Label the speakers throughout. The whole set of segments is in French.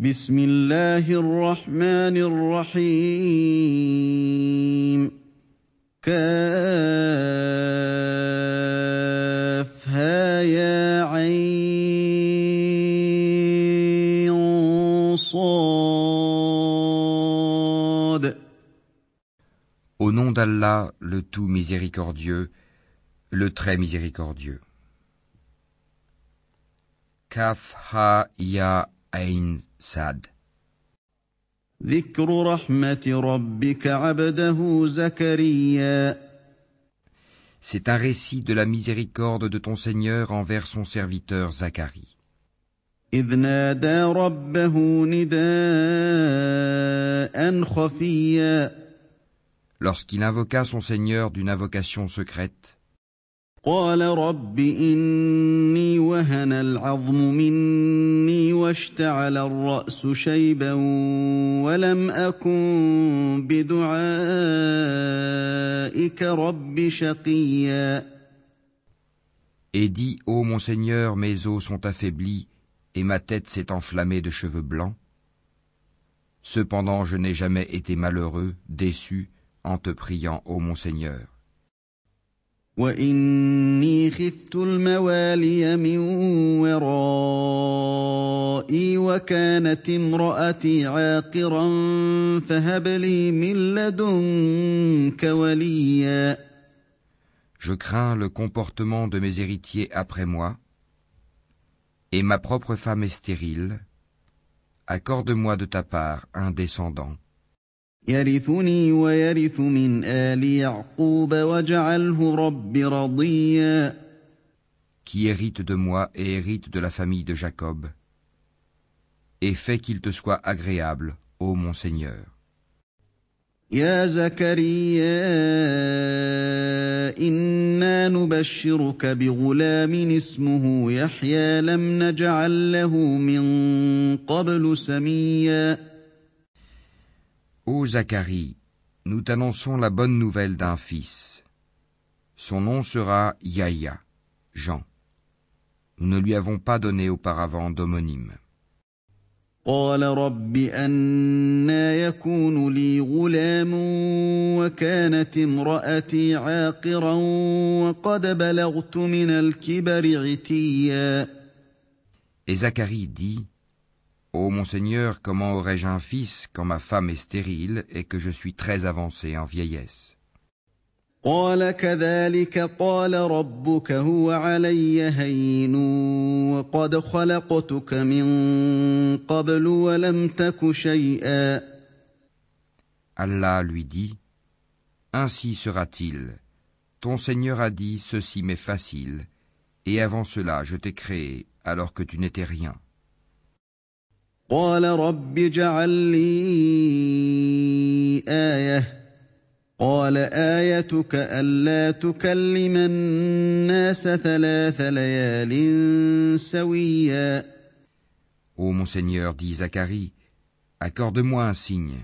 Speaker 1: بسم الله الرحمن الرحيم كافها يا عين صاد
Speaker 2: Au nom d'Allah, le tout miséricordieux, le très miséricordieux. Kaf ha ya Ayn Sad. C'est un récit de la miséricorde de ton Seigneur envers son serviteur Zacharie. Lorsqu'il invoqua son Seigneur d'une invocation secrète,
Speaker 1: قال رب إني وهن العظم مني واشتعل الرأس شيبا ولم أكن بدعائك رب شقيا
Speaker 2: et dit Ô mon Seigneur, mes os sont affaiblis et ma tête s'est enflammée de cheveux blancs. Cependant, je n'ai jamais été malheureux, déçu, en te priant, ô mon Seigneur.
Speaker 1: وإني خفت الموالي من ورائي وكانت امرأتي عاقرا فهب لي من لدنك وليا
Speaker 2: Je crains le comportement de mes héritiers après moi, et ma propre femme est stérile. Accorde-moi de ta part un descendant,
Speaker 1: يرثني ويرث من آل يعقوب واجعله رب رضيا
Speaker 2: qui hérite de moi et hérite de la famille de Jacob, et fais qu'il te soit agréable, ô mon Seigneur.
Speaker 1: يا زكريا إنا نبشرك بغلام اسمه يحيى لم نجعل له من قبل سميا
Speaker 2: Ô Zacharie, nous t'annonçons la bonne nouvelle d'un fils. Son nom sera Yahya, Jean. Nous ne lui avons pas donné auparavant d'homonyme.
Speaker 1: قال رب أنا يكون لي غلام وكانت امرأتي عاقرا وقد بلغت من الكبر عتيا
Speaker 2: Et Zacharie dit, Ô mon Seigneur, comment aurais-je un fils quand ma femme est stérile et que je suis très avancé en vieillesse
Speaker 1: قال كذلك قال ربك هو علي هين وقد خلقتك من قبل ولم تك شيئا
Speaker 2: Allah lui dit, Ainsi sera-t-il. Ton Seigneur a dit, Ceci m'est facile, et avant cela je t'ai créé alors que tu n'étais rien.
Speaker 1: قال رب اجعل لي آية قال آيتك ألا تكلم الناس ثلاث ليال سويا
Speaker 2: Ô mon Seigneur, dit Zacharie, accorde-moi un signe.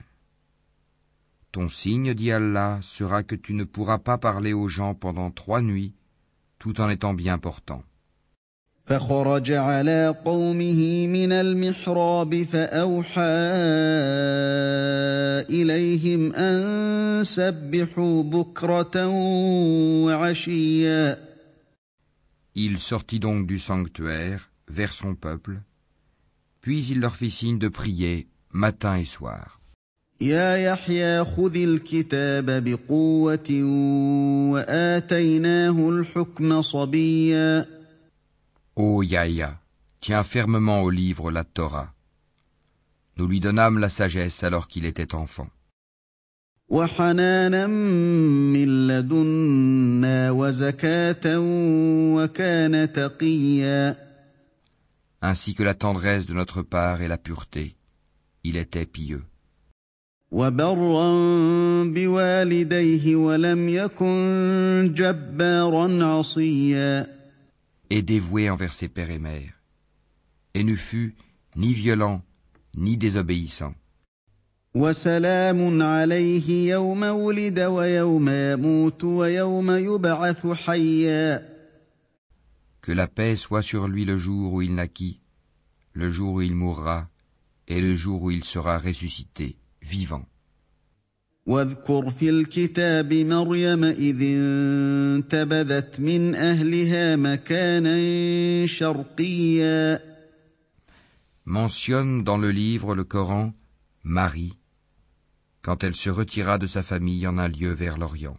Speaker 2: Ton signe, dit Allah, sera que tu ne pourras pas parler aux gens pendant trois nuits, tout en étant bien portant.
Speaker 1: فخرج على قومه من المحراب فأوحى إليهم أن سبحوا بكرة وعشيا
Speaker 2: Il sortit donc du sanctuaire vers son peuple, puis il leur fit signe de prier matin et soir.
Speaker 1: يا يحيى خذ الكتاب بقوة وآتيناه الحكم صبيا
Speaker 2: Ô Yahya, tiens fermement au livre la Torah. Nous lui donnâmes la sagesse alors qu'il était enfant.
Speaker 1: وحنانا من لدنا وزكاة وكان تقيا
Speaker 2: Ainsi que la tendresse de notre part et la pureté. Il était pieux.
Speaker 1: وبرا بوالديه ولم يكن جبارا عصيا
Speaker 2: et dévoué envers ses pères et mères, et ne fut ni violent ni désobéissant. Que la paix soit sur lui le jour où il naquit, le jour où il mourra, et le jour où il sera ressuscité, vivant.
Speaker 1: واذكر في الكتاب مريم إذ انتبذت من أهلها مكانا شرقيا
Speaker 2: Mentionne dans le livre le Coran Marie, quand elle se retira de sa famille en un lieu vers l'Orient.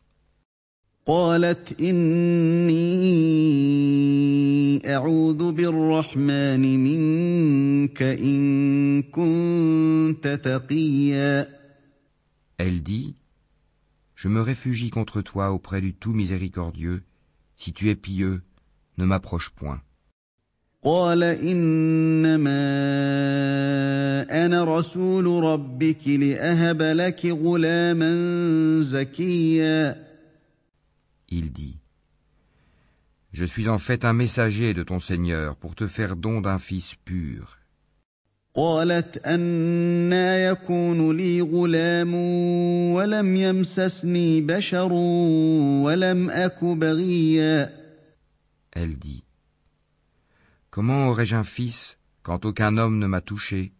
Speaker 1: قالت إني أعوذ بالرحمن منك إن كنت تقيا
Speaker 2: Elle dit Je me réfugie contre toi auprès du tout miséricordieux. Si tu es pieux, ne m'approche point.
Speaker 1: قال إنما أنا رسول ربك لأهب لك غلاما زكيا
Speaker 2: Il dit Je suis en fait un messager de ton Seigneur pour te faire don d'un fils pur.
Speaker 1: قالت أنا يكون لي غلام ولم يمسسني بشر ولم أك بغيا
Speaker 2: Elle dit Comment aurais-je un fils quand aucun homme ne m'a touché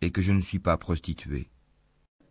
Speaker 2: et que je ne suis pas prostituée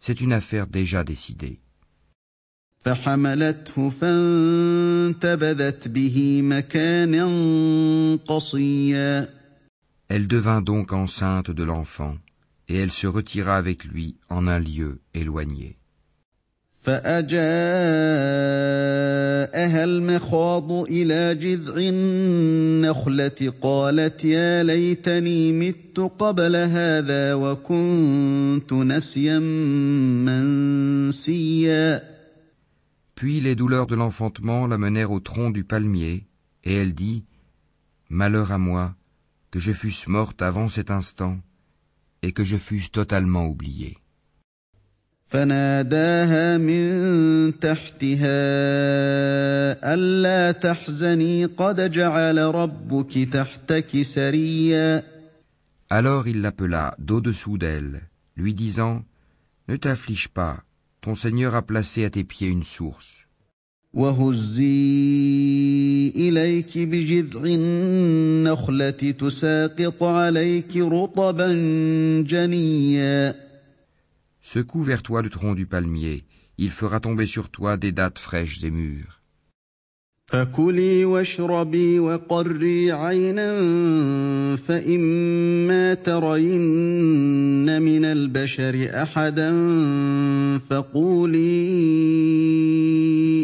Speaker 2: C'est une affaire déjà décidée.
Speaker 1: فحملته فانتبذت به مكانا قصيا
Speaker 2: Elle devint donc enceinte de l'enfant, et elle se retira avec lui en un lieu éloigné.
Speaker 1: فأجاءها المخاض إلى جذع النخلة قالت يا ليتني مت قبل هذا وكنت نسيا منسيا
Speaker 2: Puis les douleurs de l'enfantement la menèrent au tronc du palmier, et elle dit Malheur à moi, que je fusse morte avant cet instant, et que je fusse totalement oubliée.
Speaker 1: فناداها من تحتها ألا تحزني قد جعل ربك تحتك سريا
Speaker 2: Alors il l'appela d'au-dessous d'elle, lui disant Ne t'afflige pas, ton Seigneur a placé à tes pieds une source.
Speaker 1: وهزي إليك بجذع النخلة تساقط عليك رطبا جنيا
Speaker 2: Secoue vers toi le tronc du palmier, il fera tomber sur toi des dattes fraîches et mûres.
Speaker 1: فكلي واشربي وقري عينا فإما ترين من البشر أحدا فقولي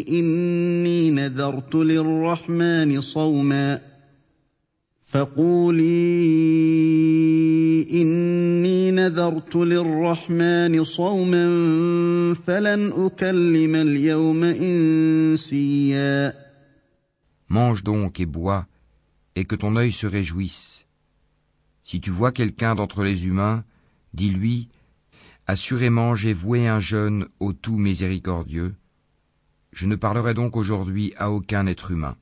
Speaker 1: إني نذرت للرحمن صوما فقولي إني نذرت للرحمن صوما فلن أكلم اليوم إنسيا
Speaker 2: Mange donc et bois, et que ton œil se réjouisse. Si tu vois quelqu'un d'entre les humains, dis-lui, Assurément j'ai voué un jeûne au tout miséricordieux. Je ne parlerai donc aujourd'hui à aucun être humain.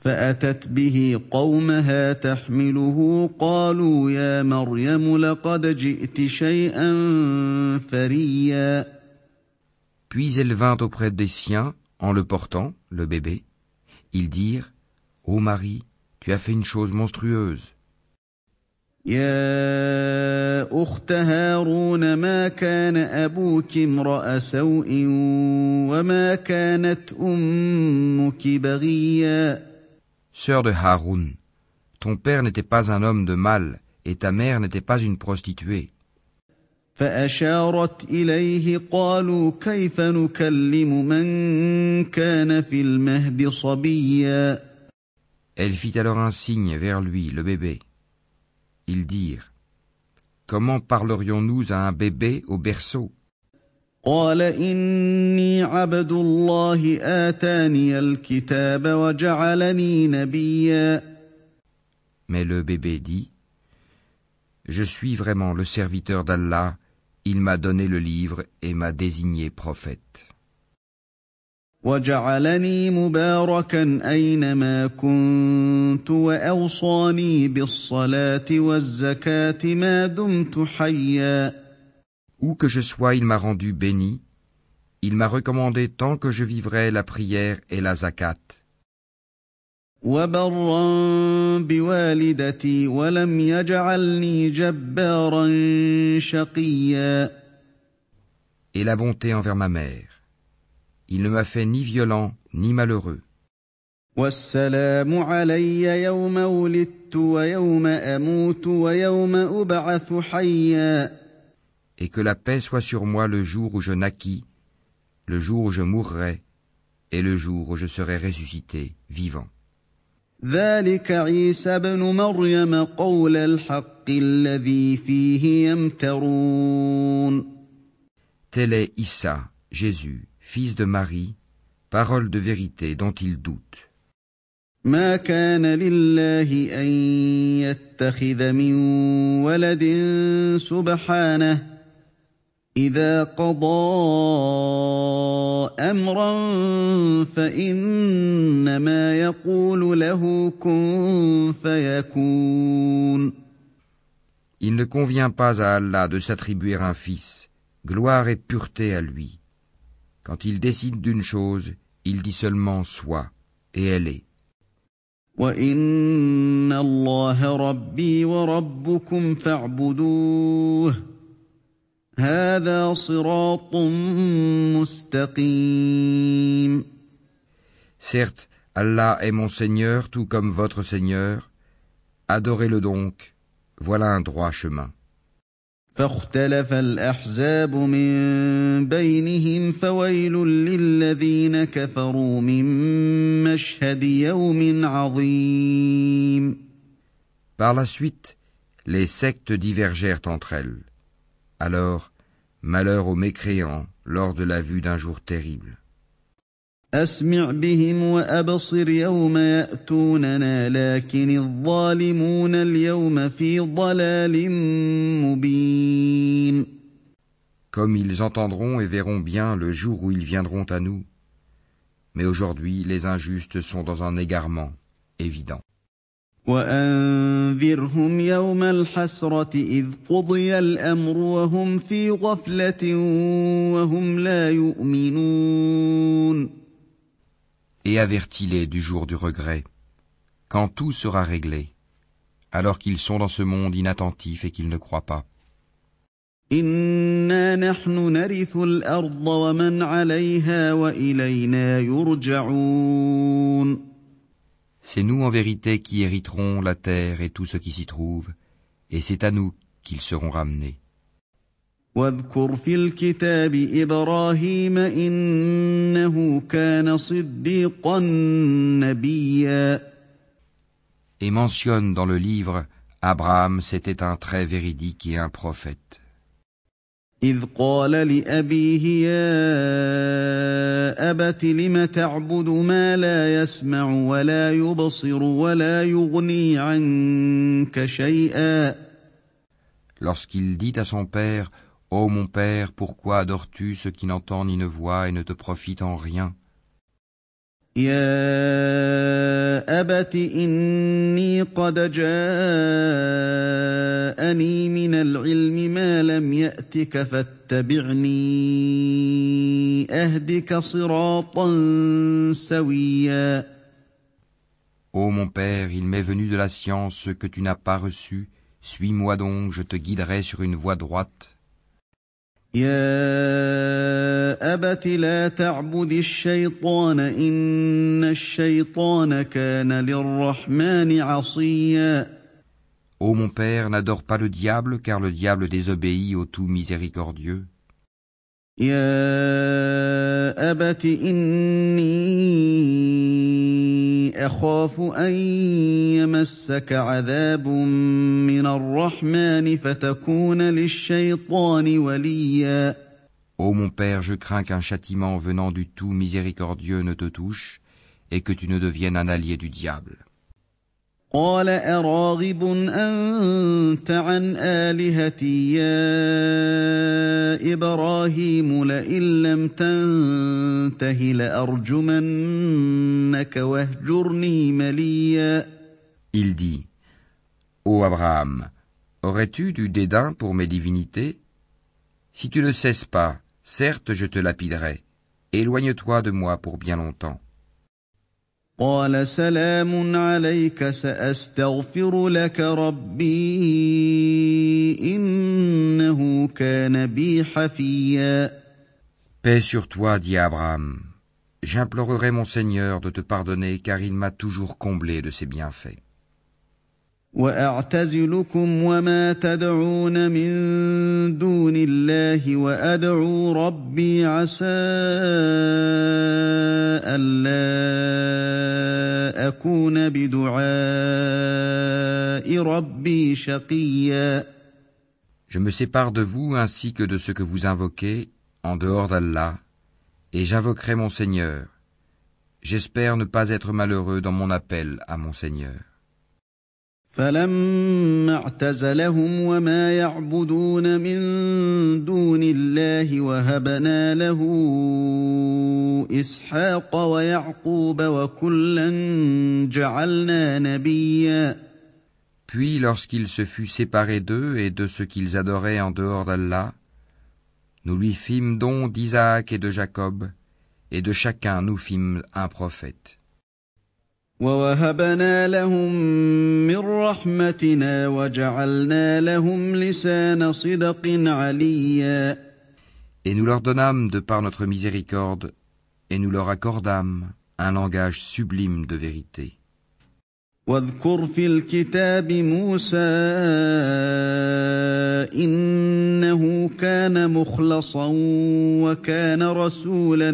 Speaker 1: فأتت به قومها تحمله قالوا يا مريم لقد جئت شيئا فريا
Speaker 2: Puis elle vint auprès des siens, en le portant, le bébé. Ils dirent, Ô Marie, tu as fait une chose monstrueuse.
Speaker 1: يا أخت هارون ما كان أبوك امرأ سوء وما كانت أمك بغيا
Speaker 2: Sœur de Haroun, ton père n'était pas un homme de mal, et ta mère n'était pas une prostituée.
Speaker 1: فاشارت اليه قالوا كيف نكلم من كان في المهد صبيا
Speaker 2: Elle fit alors un signe vers lui, le bébé. Ils dirent Comment parlerions-nous à un bébé au berceau
Speaker 1: قال إني عبد الله آتاني الكتاب وجعلني نبيا.
Speaker 2: Mais le bébé dit Je suis vraiment le serviteur d'Allah, il m'a donné le livre et m'a désigné prophète.
Speaker 1: وجعلني مباركا أينما كنت وأوصاني بالصلاة والزكاة ما دمت حيا.
Speaker 2: Où que je sois, il m'a rendu béni, il m'a recommandé tant que je vivrai la prière et la zakat. Et la bonté envers ma mère. Il ne m'a fait ni violent ni malheureux Et que la paix soit sur moi le jour où je naquis, le jour où je mourrai, et le jour où je serai ressuscité, vivant.
Speaker 1: ذلك عيسى بن مريم قول الحق الذي فيه يمترون
Speaker 2: Tel est Issa, Jésus, fils de Marie, parole de vérité dont ils doutent.
Speaker 1: ما كان لله ان يتخذ من ولد سبحانه اذا قضى امرا فانما يقول له كن فيكون
Speaker 2: Il ne convient pas à Allah de s'attribuer un fils, gloire et pureté à lui. Quand il décide d'une chose, il dit seulement soit, et elle est.
Speaker 1: وان الله ربي وربكم فاعبدوه هذا صراط مستقيم
Speaker 2: Certes, Allah est mon Seigneur tout comme votre Seigneur. Adorez-le donc. Voilà un droit chemin.
Speaker 1: فاختلف الاحزاب من بينهم فويل للذين كفروا من مشهد يوم عظيم
Speaker 2: Par la suite, les sectes divergèrent entre elles. Alors, malheur aux mécréants lors de la vue d'un jour terrible.
Speaker 1: اسمع بهم وابصر يوم ياتوننا لكن الظالمون اليوم في ضلال مبين
Speaker 2: Comme ils entendront et verront bien le jour où ils viendront à nous. Mais aujourd'hui, les injustes sont dans un égarement évident.
Speaker 1: وانذرهم يوم الحسره اذ قضي الامر وهم في غفله وهم لا يؤمنون
Speaker 2: Et avertis-les du jour du regret, quand tout sera réglé, alors qu'ils sont dans ce monde inattentif et qu'ils ne croient pas.
Speaker 1: انا نحن نرث الأرض ومن عليها والينا يرجعون
Speaker 2: C'est nous en vérité qui hériterons la terre et tout ce qui s'y trouve, et c'est à nous qu'ils seront ramenés.
Speaker 1: واذكر في الكتاب ابراهيم انه كان صديقا نبيا
Speaker 2: Et mentionne dans le livre Abraham c'était un très véridique et un prophète.
Speaker 1: اذ قال لابيه يا ابت لم تعبد ما لا يسمع ولا يبصر ولا يغني عنك شيئا
Speaker 2: Lorsqu'il dit à son père Ô mon père, pourquoi adores-tu ce qui n'entend ni ne voit et ne te profite en rien
Speaker 1: يا ابت اني قد جاءني من العلم ما لم ياتك فاتبعني اهدك صراطا سويا
Speaker 2: Ô mon père, il m'est venu de la science ce que tu n'as pas reçu, suis-moi donc, je te guiderai sur une voie droite.
Speaker 1: يا ابت لا تعبد الشيطان ان الشيطان كان للرحمن عصيا
Speaker 2: Ô mon père, n'adore pas le diable, car le diable désobéit au tout miséricordieux. Ô mon père, je crains qu'un châtiment venant du tout miséricordieux ne te touche et que tu ne deviennes un allié du diable.
Speaker 1: قال أراغب أنت عن آلهتي يا إبراهيم لئن لم تنته لأرجمنك واهجرني مليا
Speaker 2: Il dit, Ô Abraham, aurais-tu du dédain pour mes divinités Si tu ne cesses pas, certes je te lapiderai. Éloigne-toi de moi pour bien longtemps.
Speaker 1: قال سلام عليك ساستغفر لك ربي انه كان بي حفيا
Speaker 2: Paix sur toi, dit Abraham. J'implorerai mon Seigneur de te pardonner car il m'a toujours comblé de ses bienfaits.
Speaker 1: واعتزلكم وما تدعون من دون الله وادعو ربي عسى الا اكون بدعاء ربي شقيا
Speaker 2: Je me sépare de vous ainsi que de ce que vous invoquez en dehors d'Allah, et j'invoquerai mon Seigneur. J'espère ne pas être malheureux dans mon appel à mon Seigneur.
Speaker 1: فلما اعتزلهم وما يعبدون من دون الله وهبنا له اسحاق ويعقوب وكلا جعلنا نبيا
Speaker 2: Puis lorsqu'il se fut séparé d'eux et de ce qu'ils adoraient en dehors d'Allah, nous lui fîmes don d'Isaac et de Jacob, et de chacun nous fîmes un prophète.
Speaker 1: ووهبنا لهم من رحمتنا وجعلنا لهم لسان صدق عليا
Speaker 2: Et nous leur donnâmes de par notre miséricorde, et nous leur accordâmes un langage sublime de vérité.
Speaker 1: واذكر في الكتاب موسى إنه كان مخلصا وكان رسولا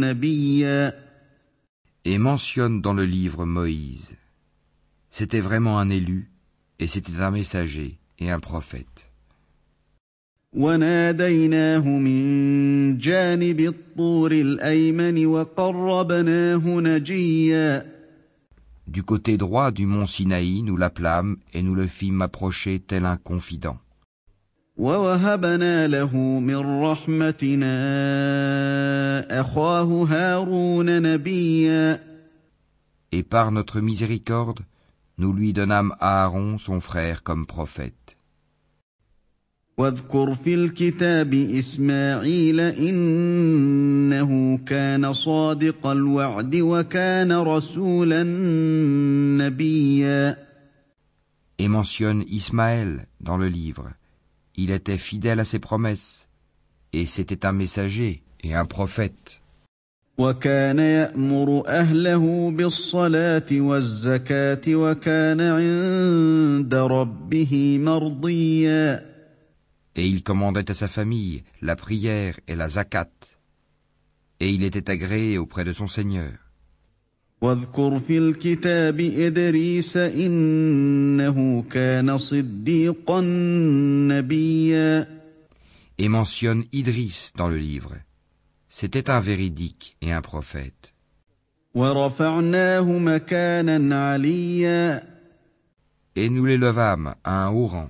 Speaker 1: نبيا
Speaker 2: et mentionne dans le livre Moïse. C'était vraiment un élu, et c'était un messager et un prophète. Du côté droit du mont Sinaï, nous l'appelâmes et nous le fîmes approcher tel un confident.
Speaker 1: ووهبنا له من رحمتنا أخاه هارون نبيا
Speaker 2: Et par notre miséricorde, nous lui donnâmes Aaron son frère comme prophète.
Speaker 1: واذكر في الكتاب إسماعيل إنه كان صادق الوعد وكان رسولا نبيا
Speaker 2: Et mentionne Ismaël dans le livre. Il était fidèle à ses promesses, et c'était un messager et un prophète.
Speaker 1: Et
Speaker 2: il commandait à sa famille la prière et la zakat, et il était agréé auprès de son Seigneur.
Speaker 1: واذكر في الكتاب إدريس إنه كان صديقا نبيا
Speaker 2: Et mentionne Idris dans le livre. C'était un véridique et un prophète.
Speaker 1: ورفعناه مكانا عليا
Speaker 2: Et nous l'élevâmes à un haut rang.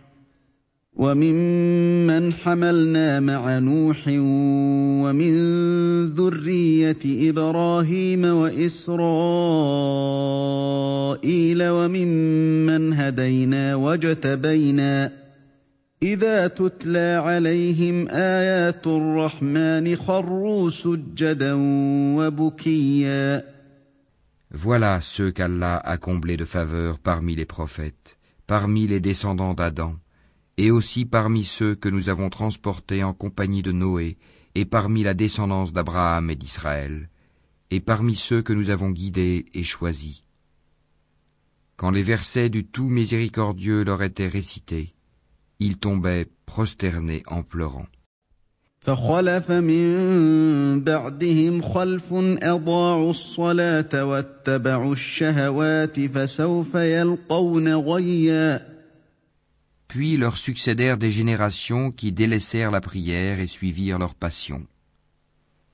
Speaker 1: وممن حملنا مع نوح ومن ذرية إبراهيم وإسرائيل وممن هدينا وجتبينا إذا تتلى عليهم آيات الرحمن خروا سجدا وبكيا.
Speaker 2: Voilà ceux qu'Allah a comblés de faveur parmi les prophètes, parmi les descendants d'Adam, et aussi parmi ceux que nous avons transportés en compagnie de Noé, et parmi la descendance d'Abraham et d'Israël, et parmi ceux que nous avons guidés et choisis. Quand les versets du tout miséricordieux leur étaient récités, ils tombaient prosternés en pleurant.
Speaker 1: فخلف من بعدهم خلف أضاعوا الصلاة واتبعوا الشهوات فسوف يلقون غيا
Speaker 2: Puis leur succédèrent des générations qui délaissèrent la prière et suivirent leurs passions.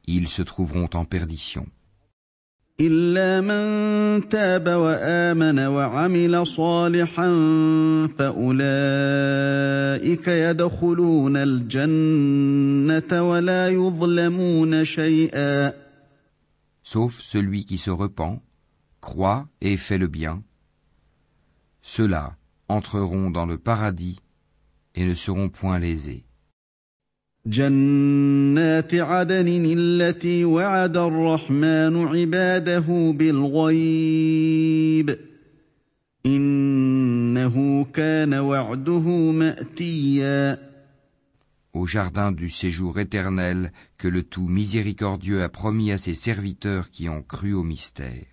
Speaker 2: Ils se trouveront en perdition. Sauf celui qui se repent, croit et fait le bien. Ceux-là, entreront dans le paradis et ne seront point lésés.
Speaker 1: جنات عدن التي وعد الرحمن عباده بالغيب انه كان وعده ماتيا
Speaker 2: Au jardin du séjour éternel que le tout miséricordieux a promis à ses serviteurs qui ont cru au mystère.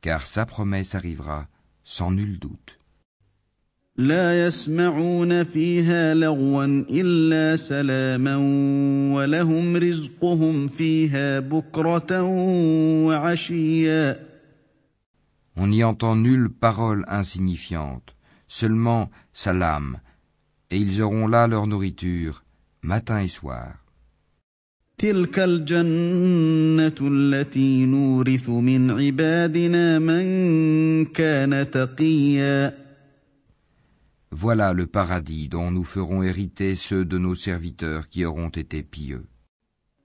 Speaker 2: Car sa promesse arrivera sans nul doute.
Speaker 1: لا يسمعون فيها لغوا الا سلاما ولهم رزقهم فيها بكره وعشيا
Speaker 2: On n'y entend nulle parole insignifiante, seulement salam, et ils auront là leur nourriture, matin et soir.
Speaker 1: تلك الجنه التي نورث من عبادنا من كان تقيا
Speaker 2: Voilà le paradis dont nous ferons hériter ceux de nos serviteurs qui auront été pieux.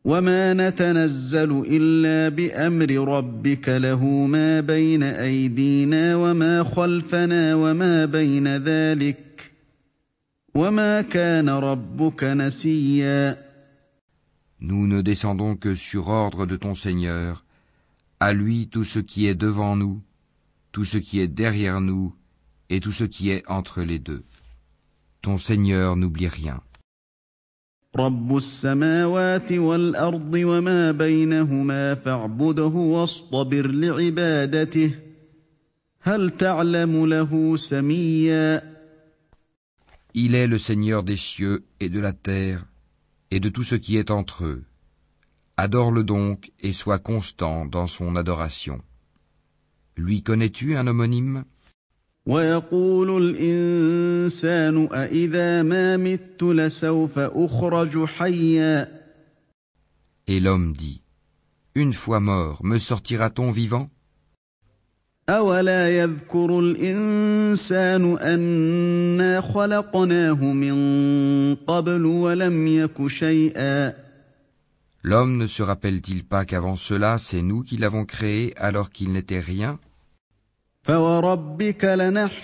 Speaker 1: وما نتنزل الا بامر ربك له ما بين ايدينا وما خلفنا وما بين ذلك وما كان ربك نسيا
Speaker 2: Nous ne descendons que sur ordre de ton Seigneur, à lui tout ce qui est devant nous, tout ce qui est derrière nous, et tout ce qui est entre les deux. Ton Seigneur n'oublie rien. Il est le Seigneur des cieux et de la terre et de tout ce qui est entre eux. Adore-le donc et sois constant dans son adoration. Lui connais-tu un homonyme?
Speaker 1: ويقول الانسان أإذا ما مت لسوف اخرج حيا
Speaker 2: Et l'homme dit, Une fois mort, me sortira-t-on vivant
Speaker 1: أولا يذكر الإنسان أنا خلقناه من قبل ولم يك شيئا
Speaker 2: L'homme ne se rappelle-t-il pas qu'avant cela, c'est nous qui l'avons créé alors qu'il n'était rien
Speaker 1: فوربك لنحشرنهم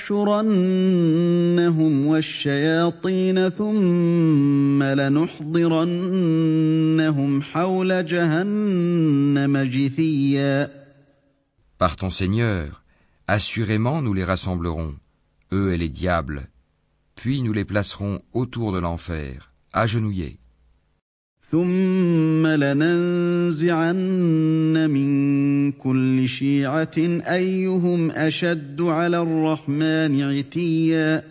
Speaker 1: والشياطين ثم لنحضرنهم حول جهنم جثيا
Speaker 2: Par ton Seigneur, assurément nous les rassemblerons, eux et les diables, puis nous les placerons autour de l'enfer, agenouillés.
Speaker 1: ثم لننزعن من كل شيعة أيهم أشد على الرحمن عتيا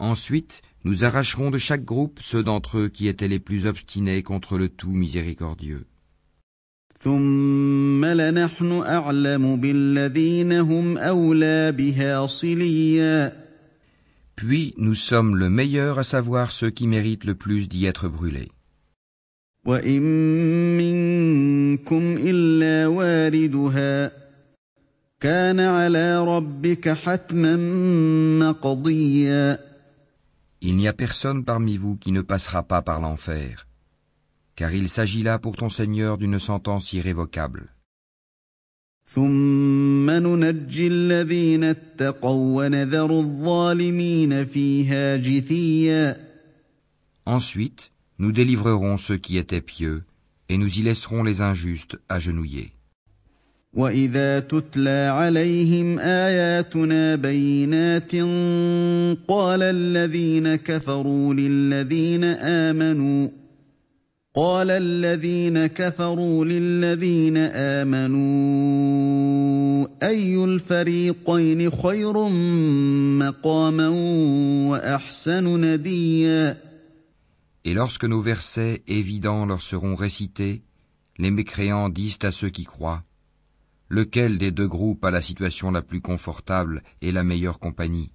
Speaker 2: Ensuite, nous arracherons de chaque groupe ceux d'entre eux qui étaient les plus obstinés contre le tout miséricordieux.
Speaker 1: ثم لنحن أعلم بالذين هم أولى بها صليا
Speaker 2: Puis nous sommes le meilleur à savoir ceux qui méritent le plus d'y être brûlés.
Speaker 1: وإن منكم إلا واردها كان على ربك حتما مقضيا
Speaker 2: Il n'y a personne parmi vous qui ne passera pas par l'enfer, car il s'agit là pour ton Seigneur d'une sentence irrévocable.
Speaker 1: ثم ننجي الذين اتقوا ونذر الظالمين فيها جثيا
Speaker 2: Ensuite, nous délivrerons ceux qui étaient pieux, et nous y laisserons les injustes agenouillés.
Speaker 1: واذا تتلى عليهم اياتنا بينات قال الذين كفروا للذين امنوا قال الذين كفروا للذين امنوا اي الفريقين خير مقاما واحسن نديا
Speaker 2: Et lorsque nos versets évidents leur seront récités, les mécréants disent à ceux qui croient Lequel des deux groupes a la situation la plus confortable et la meilleure compagnie?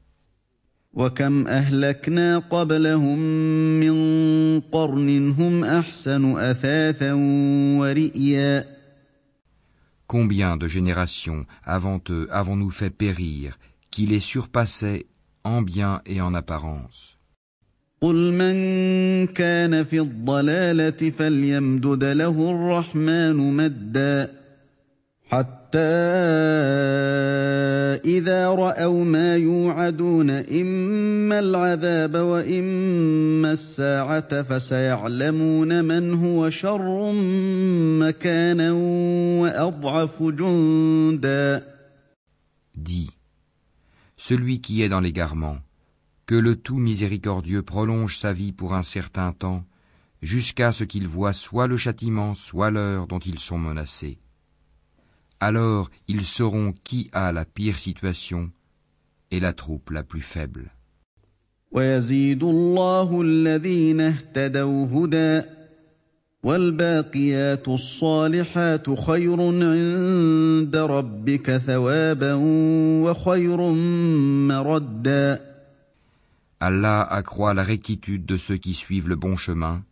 Speaker 2: Combien de générations avant eux avons-nous fait périr qui les surpassaient en bien et en apparence?
Speaker 1: قل من كان في الضلالة فليمدد له الرحمن مدا حتى إذا رأوا ما يوعدون إما العذاب وإما الساعة فسيعلمون من هو شر مكانا وأضعف جندا.
Speaker 2: Dis, celui qui est dans l'égarement, que le tout miséricordieux prolonge sa vie pour un certain temps, jusqu'à ce qu'il voit soit le châtiment, soit l'heure dont ils sont menacés. Alors ils sauront qui a la pire situation et la troupe la plus faible. Allah accroît la rectitude de ceux qui suivent le bon chemin,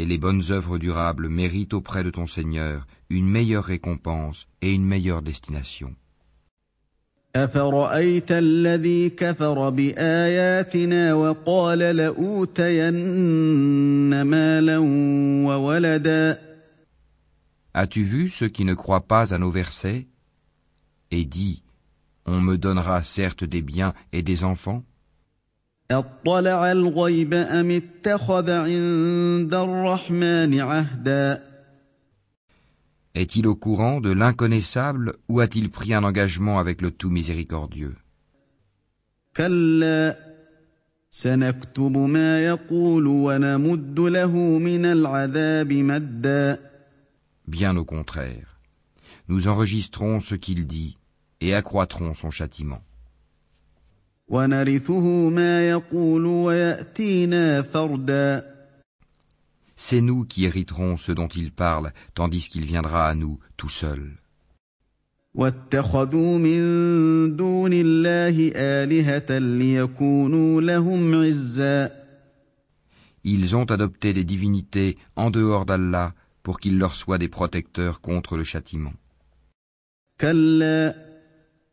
Speaker 2: et les bonnes œuvres durables méritent auprès de ton Seigneur une meilleure récompense et une meilleure destination. As-tu vu ceux qui ne croient pas à nos versets et dit On me donnera certes des biens et des enfants Est-il au courant de l'inconnaissable ou a-t-il pris un engagement avec le tout miséricordieux? Bien au contraire, nous enregistrons ce qu'il dit et accroîtrons son châtiment. C'est nous qui hériterons ce dont il parle, tandis qu'il viendra à nous tout seul. Ils ont adopté des divinités en dehors d'Allah pour qu'ils leur soient des protecteurs contre le châtiment.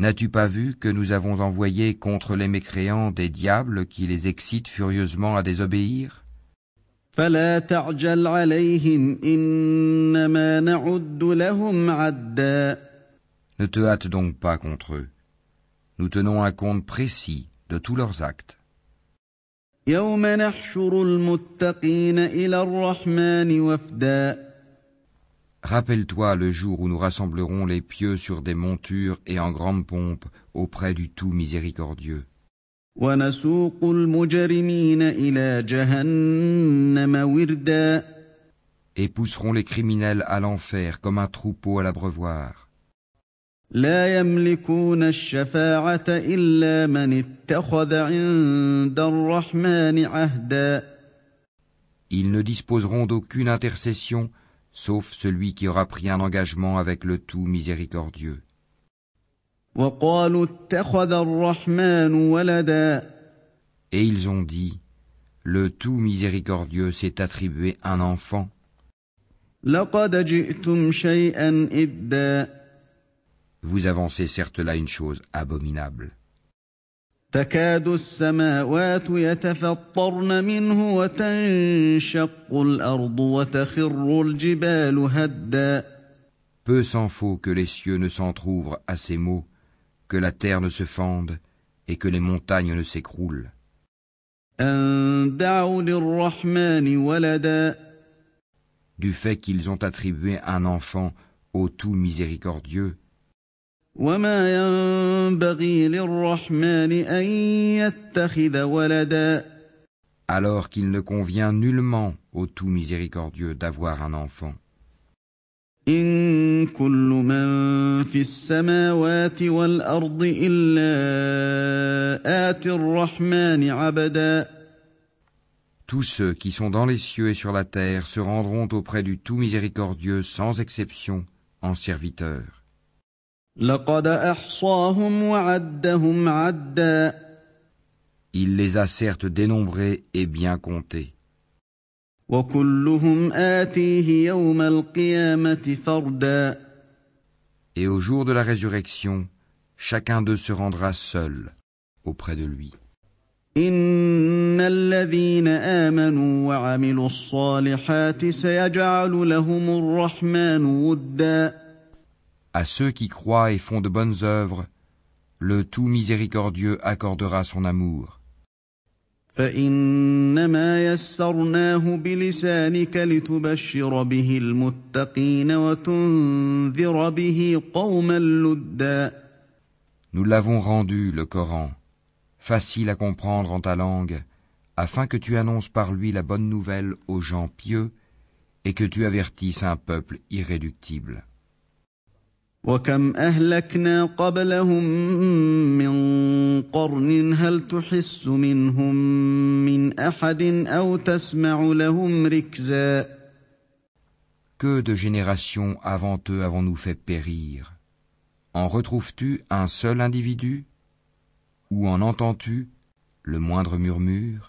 Speaker 2: N'as-tu pas vu que nous avons envoyé contre les mécréants des diables qui les excitent furieusement à désobéir?
Speaker 1: Ne
Speaker 2: te hâte donc pas contre eux. Nous tenons un compte précis de tous leurs actes. Rappelle-toi le jour où nous rassemblerons les pieux sur des montures et en grande pompe auprès du tout miséricordieux. Et pousseront les criminels à l'enfer comme un troupeau à l'abreuvoir. Ils ne disposeront d'aucune intercession sauf celui qui aura pris un engagement avec le tout miséricordieux. Et ils ont dit, le tout miséricordieux s'est attribué un enfant. Vous avancez certes là une chose abominable.
Speaker 1: تكاد السماوات يتفطرن منه وتنشق الارض وتخر الجبال هدا
Speaker 2: Peu s'en faut que les cieux ne s'entr'ouvrent à ces mots, que la terre ne se fende et que les montagnes ne s'écroulent.
Speaker 1: أن دعوا للرحمن ولدا
Speaker 2: Du fait qu'ils ont attribué un enfant au tout miséricordieux,
Speaker 1: وما ينبغي للرحمن أن يتخذ ولدا
Speaker 2: alors qu'il ne convient nullement au tout miséricordieux d'avoir un enfant.
Speaker 1: إن كل من في السماوات والأرض إلا آتي الرحمن عبدا
Speaker 2: Tous ceux qui sont dans les cieux et sur la terre se rendront auprès du tout miséricordieux sans exception en serviteurs. Il les a certes dénombrés et bien comptés.
Speaker 1: وكلهم آتيه يوم القيامة فردا
Speaker 2: Et au jour de la résurrection, chacun d'eux se rendra seul auprès de lui.
Speaker 1: إن الذين آمنوا وعملوا الصالحات سيجعل لهم الرحمن ودا
Speaker 2: à ceux qui croient et font de bonnes œuvres, le tout miséricordieux accordera son amour. Nous l'avons rendu, le Coran, facile à comprendre en ta langue, afin que tu annonces par lui la bonne nouvelle aux gens pieux et que tu avertisses un peuple irréductible.
Speaker 1: وكم أهلكنا قبلهم من قرن هل تحس منهم من أحد أو تسمع لهم ركزا
Speaker 2: Que de générations avant eux avons-nous fait périr En retrouves-tu un seul individu Ou en entends-tu le moindre murmure